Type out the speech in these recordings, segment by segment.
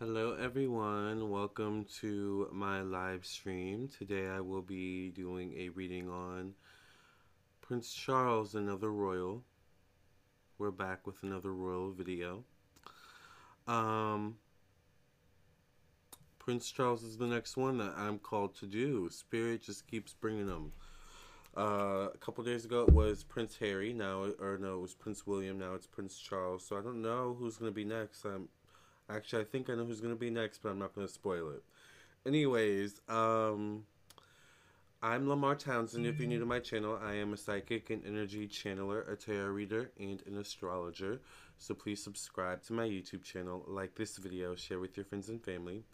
Hello, everyone. Welcome to my live stream. Today I will be doing a reading on Prince Charles, another royal. We're back with another royal video. Um, Prince Charles is the next one that I'm called to do. Spirit just keeps bringing them. Uh, a couple days ago it was Prince Harry. Now, or no, it was Prince William. Now it's Prince Charles. So I don't know who's gonna be next. I'm Actually, I think I know who's going to be next, but I'm not going to spoil it. Anyways, um, I'm Lamar Townsend. If you're new to my channel, I am a psychic and energy channeler, a tarot reader, and an astrologer. So please subscribe to my YouTube channel, like this video, share with your friends and family.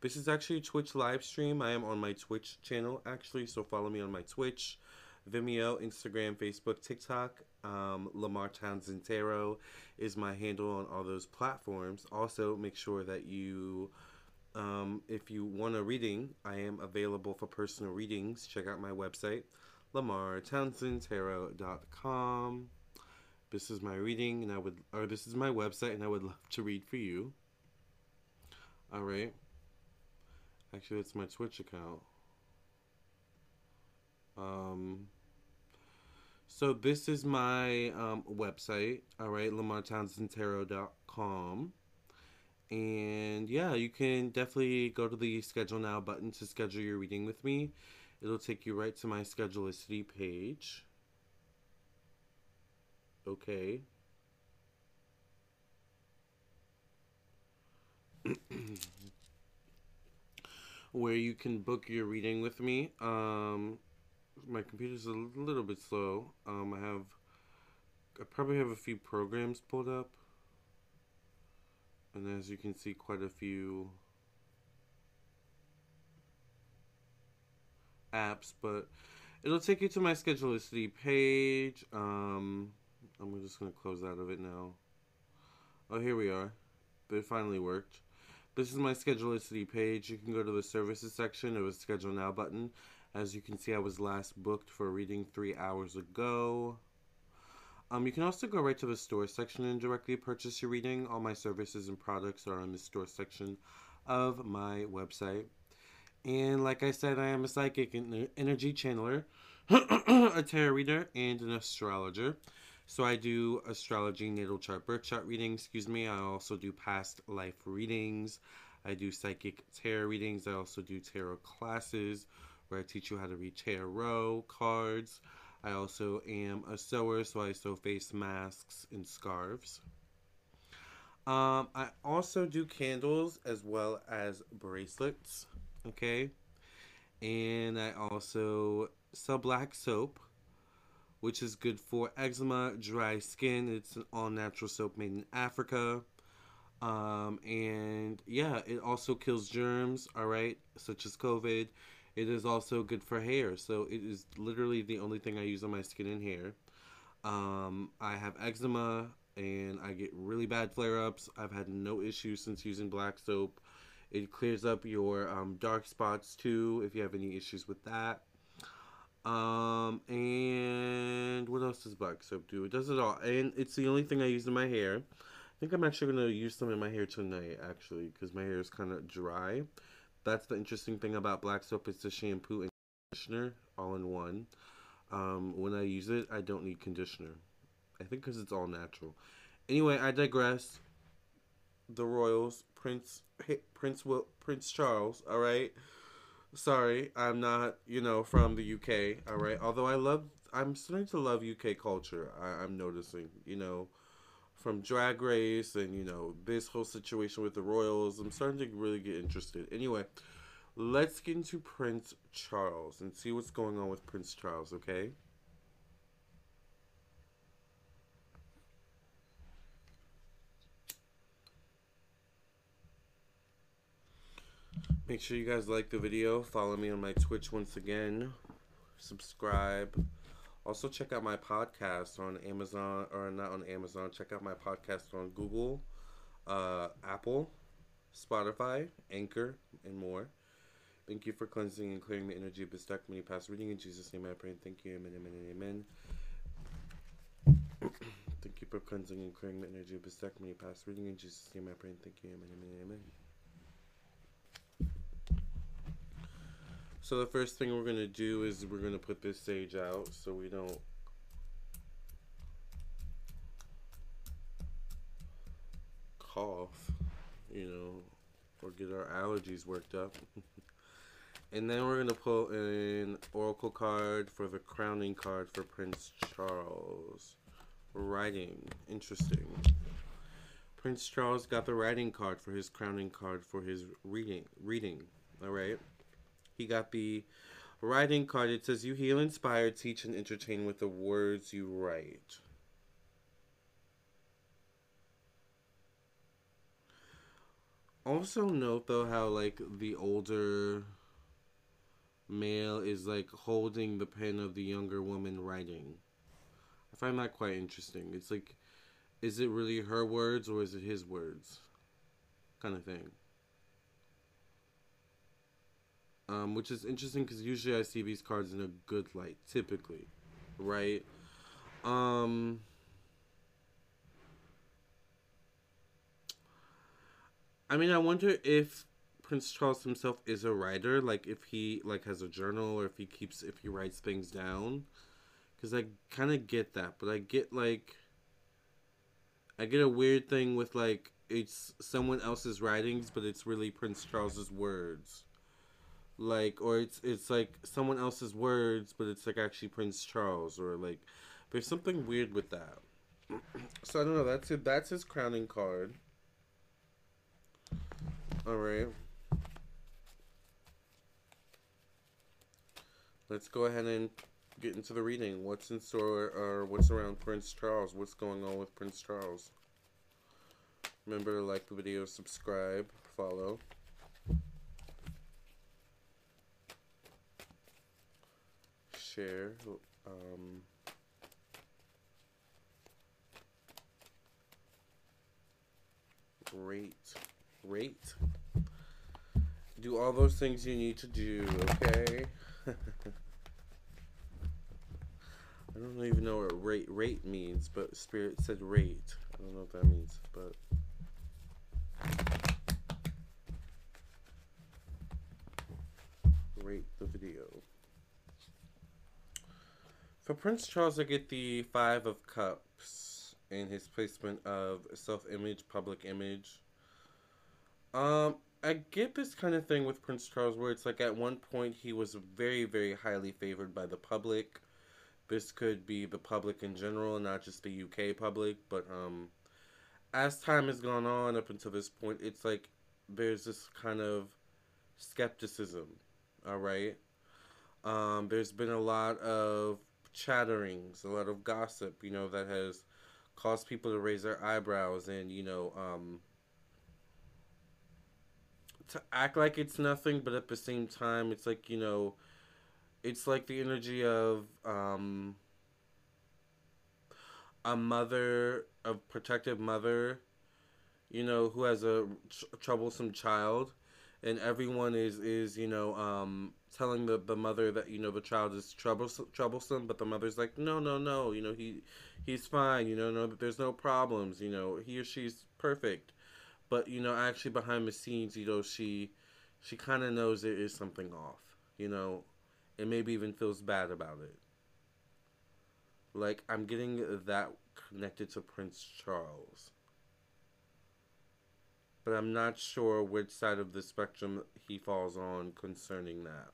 This is actually a Twitch live stream. I am on my Twitch channel, actually, so follow me on my Twitch, Vimeo, Instagram, Facebook, TikTok. Um, Lamar Townsend Tarot is my handle on all those platforms. Also, make sure that you, um, if you want a reading, I am available for personal readings. Check out my website, lamartownsendtarot.com. This is my reading, and I would, or this is my website, and I would love to read for you. All right. Actually, it's my Twitch account. Um, so this is my um, website, all right, lamartownsendtarot.com. And yeah, you can definitely go to the schedule now button to schedule your reading with me. It'll take you right to my schedulicity page. Okay. Where you can book your reading with me. Um, my computer's a little bit slow. Um, I have, I probably have a few programs pulled up. And as you can see, quite a few apps, but it'll take you to my Schedulicity page. Um, I'm just going to close out of it now. Oh, here we are. It finally worked. This is my Schedulicity page. You can go to the services section of the Schedule Now button as you can see, I was last booked for reading three hours ago. Um, you can also go right to the store section and directly purchase your reading. All my services and products are in the store section of my website. And like I said, I am a psychic and energy channeler, a tarot reader, and an astrologer. So I do astrology, natal chart, birth chart readings, excuse me. I also do past life readings. I do psychic tarot readings. I also do tarot classes where I teach you how to read tarot cards. I also am a sewer, so I sew face masks and scarves. Um, I also do candles as well as bracelets, okay? And I also sell black soap, which is good for eczema, dry skin. It's an all natural soap made in Africa. Um, and yeah, it also kills germs, all right, such as COVID it is also good for hair. So it is literally the only thing I use on my skin and hair. Um, I have eczema and I get really bad flare ups. I've had no issues since using black soap. It clears up your um, dark spots too if you have any issues with that. Um, and what else does black soap do? It does it all. And it's the only thing I use in my hair. I think I'm actually going to use some in my hair tonight actually because my hair is kind of dry. That's the interesting thing about black soap. It's the shampoo and conditioner all in one. Um, when I use it, I don't need conditioner. I think because it's all natural. Anyway, I digress. The royals, Prince, Prince Will, Prince Charles. All right. Sorry, I'm not, you know, from the UK. All right. Although I love, I'm starting to love UK culture. I, I'm noticing, you know, from Drag Race and you know this whole situation with the Royals. I'm starting to really get interested. Anyway, let's get into Prince Charles and see what's going on with Prince Charles. Okay. Make sure you guys like the video. Follow me on my Twitch once again. Subscribe. Also, check out my podcast on Amazon, or not on Amazon. Check out my podcast on Google, uh, Apple, Spotify, Anchor, and more. Thank you for cleansing and clearing the energy of this many past reading. In Jesus' name I pray and thank you. Amen, amen, amen. thank you for cleansing and clearing the energy of this many past reading. In Jesus' name I pray and thank you. Amen, amen, amen. So the first thing we're gonna do is we're gonna put this sage out so we don't cough, you know, or get our allergies worked up. and then we're gonna pull an oracle card for the crowning card for Prince Charles. Writing, interesting. Prince Charles got the writing card for his crowning card for his reading. Reading, all right. He got the writing card. It says, "You heal, inspire, teach, and entertain with the words you write." Also note though how like the older male is like holding the pen of the younger woman writing. I find that quite interesting. It's like is it really her words or is it his words? Kind of thing. Um, which is interesting because usually I see these cards in a good light, typically, right? Um, I mean, I wonder if Prince Charles himself is a writer, like if he like has a journal or if he keeps if he writes things down, because I kind of get that, but I get like I get a weird thing with like it's someone else's writings, but it's really Prince Charles's words. Like, or it's it's like someone else's words, but it's like actually Prince Charles, or like there's something weird with that. so I don't know. That's it. That's his crowning card. All right. Let's go ahead and get into the reading. What's in store or what's around Prince Charles? What's going on with Prince Charles? Remember to like the video, subscribe, follow. Share. Um, rate. Rate. Do all those things you need to do, okay? I don't even know what rate rate means, but Spirit said rate. I don't know what that means, but rate the video. For Prince Charles, I get the Five of Cups in his placement of self-image, public image. Um, I get this kind of thing with Prince Charles where it's like at one point he was very, very highly favored by the public this could be the public in general, not just the UK public, but um, as time has gone on up until this point, it's like there's this kind of skepticism. All right, um, there's been a lot of chatterings, a lot of gossip, you know, that has caused people to raise their eyebrows and you know um, to act like it's nothing, but at the same time, it's like you know it's like the energy of um, a mother, a protective mother, you know, who has a tr- troublesome child, and everyone is is you know um, telling the, the mother that you know the child is troublesome, troublesome, but the mother's like, no, no, no, you know he he's fine, you know, no, there's no problems, you know, he or she's perfect, but you know, actually behind the scenes, you know, she she kind of knows there is something off, you know, and maybe even feels bad about it. Like, I'm getting that connected to Prince Charles. But I'm not sure which side of the spectrum he falls on concerning that.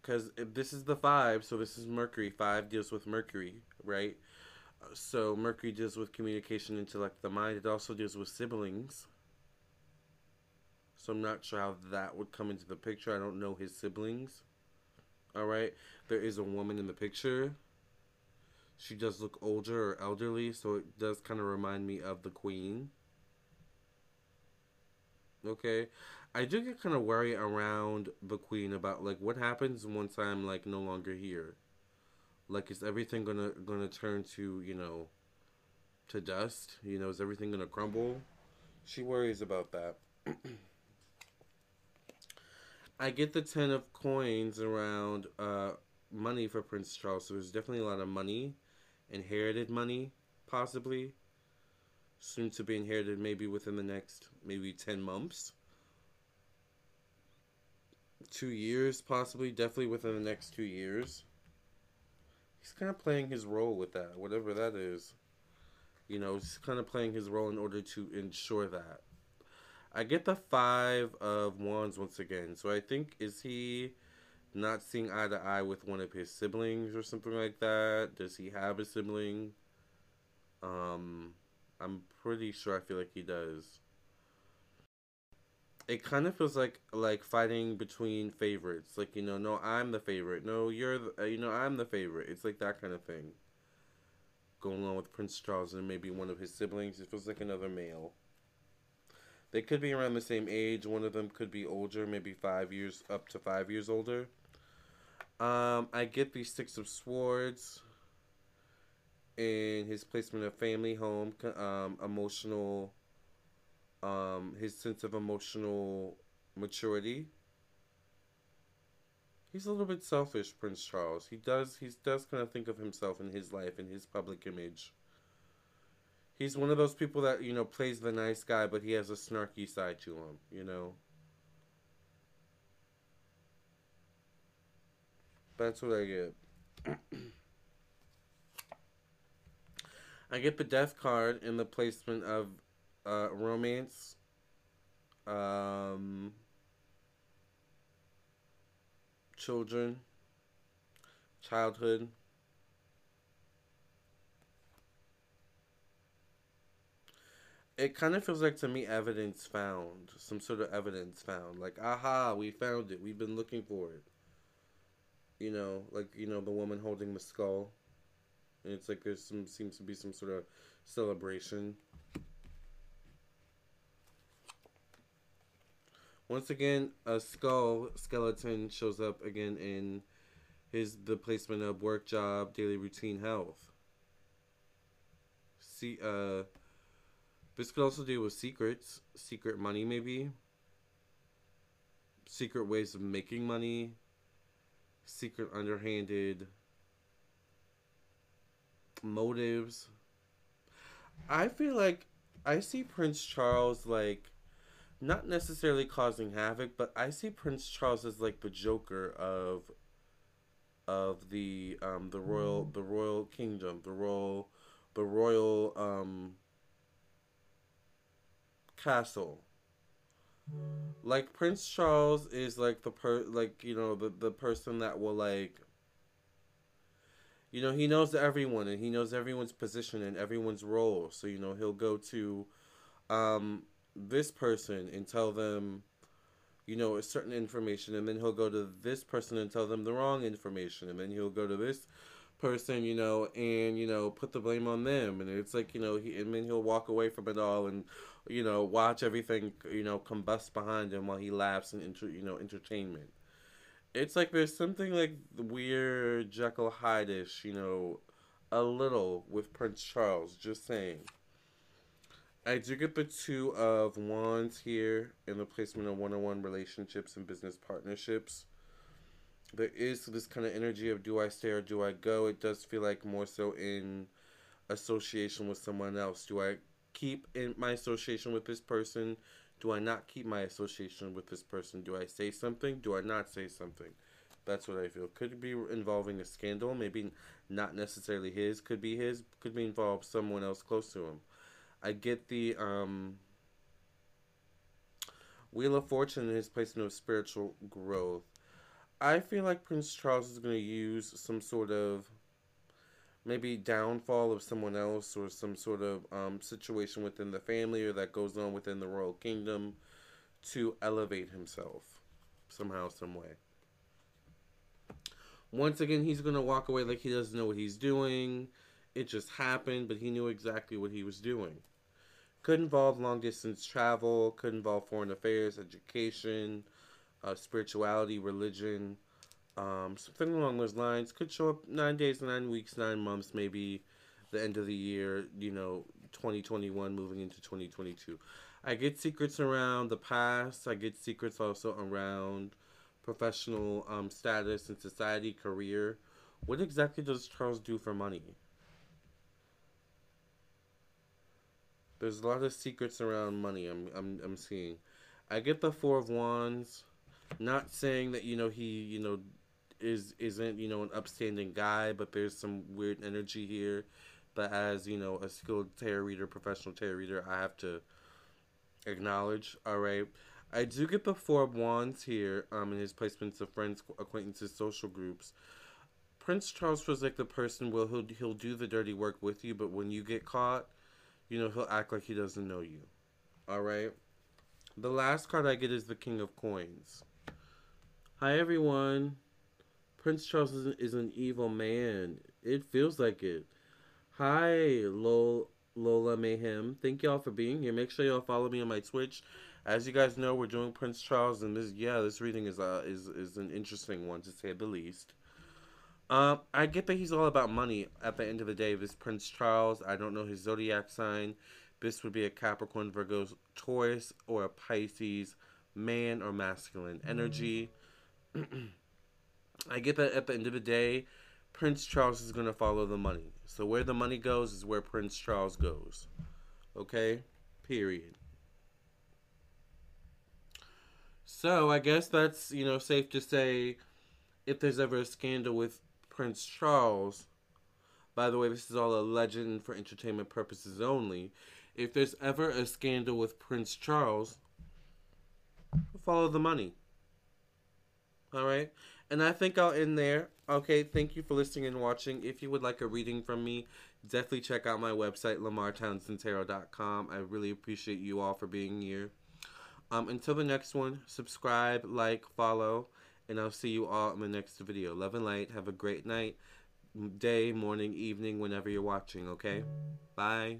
Because this is the five, so this is Mercury. Five deals with Mercury, right? So Mercury deals with communication, intellect, the mind. It also deals with siblings so I'm not sure how that would come into the picture. I don't know his siblings. All right, there is a woman in the picture. She does look older or elderly, so it does kind of remind me of the queen. Okay, I do get kind of worried around the queen about like what happens once I'm like no longer here. Like, is everything gonna gonna turn to you know to dust? You know, is everything gonna crumble? She worries about that. I get the ten of coins around uh, money for Prince Charles. So there's definitely a lot of money, inherited money, possibly. Soon to be inherited, maybe within the next maybe ten months. two years, possibly, definitely within the next two years. He's kind of playing his role with that, whatever that is. You know, he's kind of playing his role in order to ensure that. I get the five of wands once again. So I think is he not seeing eye to eye with one of his siblings or something like that? Does he have a sibling? Um, I'm pretty sure. I feel like he does. It kind of feels like like fighting between favorites. Like you know, no, I'm the favorite. No, you're. The, uh, you know, I'm the favorite. It's like that kind of thing. Going on with Prince Charles and maybe one of his siblings. It feels like another male. They could be around the same age. One of them could be older, maybe five years up to five years older. Um, I get the Six of Swords and his placement of family home, um, emotional, um, his sense of emotional maturity. He's a little bit selfish, Prince Charles. He does he does kind of think of himself in his life and his public image he's one of those people that you know plays the nice guy, but he has a snarky side to him. You know. That's what I get. I get the death card in the placement of uh, romance. Um, children, childhood, it kind of feels like to me evidence found some sort of evidence found. Like aha we found it. We've been looking for it. You know like you know the woman holding the skull. And it's like there's some seems to be some sort of celebration. Once again a skull skeleton shows up again in his the placement of work job daily routine health. See uh this could also do with secrets, secret money, maybe. Secret ways of making money, secret underhanded motives. I feel like I see Prince Charles like not necessarily causing havoc, but I see Prince Charles as like the Joker of of the um the royal the royal kingdom, the royal the royal um castle. Like Prince Charles is like the per like you know the the person that will like you know he knows everyone and he knows everyone's position and everyone's role. So you know he'll go to um this person and tell them you know a certain information. And then he'll go to this person and tell them the wrong information. And then he'll go to this person, you know, and you know, put the blame on them, and it's like you know, he and then he'll walk away from it all, and you know, watch everything, you know, combust behind him while he laughs and inter, you know, entertainment. It's like there's something like weird Jekyll Hyde-ish, you know, a little with Prince Charles. Just saying. I do get the two of wands here in the placement of one-on-one relationships and business partnerships there is this kind of energy of do I stay or do I go? It does feel like more so in association with someone else. Do I keep in my association with this person? Do I not keep my association with this person? Do I say something? Do I not say something? That's what I feel. Could be involving a scandal, maybe not necessarily his, could be his, could be involved someone else close to him. I get the um Wheel of Fortune in his placement of spiritual growth. I feel like Prince Charles is going to use some sort of maybe downfall of someone else or some sort of um, situation within the family or that goes on within the royal kingdom to elevate himself somehow, some way. Once again, he's going to walk away like he doesn't know what he's doing. It just happened, but he knew exactly what he was doing. Could involve long distance travel, could involve foreign affairs, education, uh, spirituality, religion, um, something along those lines. Could show up nine days, nine weeks, nine months, maybe the end of the year, you know, 2021 moving into 2022. I get secrets around the past. I get secrets also around professional um, status and society, career. What exactly does Charles do for money? There's a lot of secrets around money I'm, I'm, I'm seeing. I get the Four of Wands Not saying that you know he you know is isn't you know an upstanding guy, but there's some weird energy here. But as you know, a skilled tarot reader, professional tarot reader, I have to acknowledge. All right, I do get the four of wands here. Um, in his placements of friends, acquaintances, social groups. Prince Charles feels like the person will he'll he'll do the dirty work with you, but when you get caught, you know he'll act like he doesn't know you. All right. The last card I get is the King of Coins. Hi everyone. Prince Charles is an, is an evil man. It feels like it. Hi, Lol, Lola Mayhem. Thank y'all for being here. Make sure y'all follow me on my Twitch. As you guys know, we're doing Prince Charles, and this yeah, this reading is uh is is an interesting one to say the least. Um, I get that he's all about money. At the end of the day, this Prince Charles. I don't know his zodiac sign. This would be a Capricorn, Virgo, Taurus, or a Pisces, man or masculine energy. I get that at the end of the day, Prince Charles is going to follow the money. So where the money goes is where Prince Charles goes. Okay? Period. So I guess that's, you know, safe to say if there's ever a scandal with Prince Charles, by the way, this is all a legend for entertainment purposes only. If there's ever a scandal with Prince Charles, follow the money. All right? And I think I'll end there. Okay, thank you for listening and watching. If you would like a reading from me, definitely check out my website, lamartownsendtarot.com. I really appreciate you all for being here. Um, until the next one, subscribe, like, follow, and I'll see you all in the next video. Love and light. Have a great night, day, morning, evening, whenever you're watching, okay? Bye.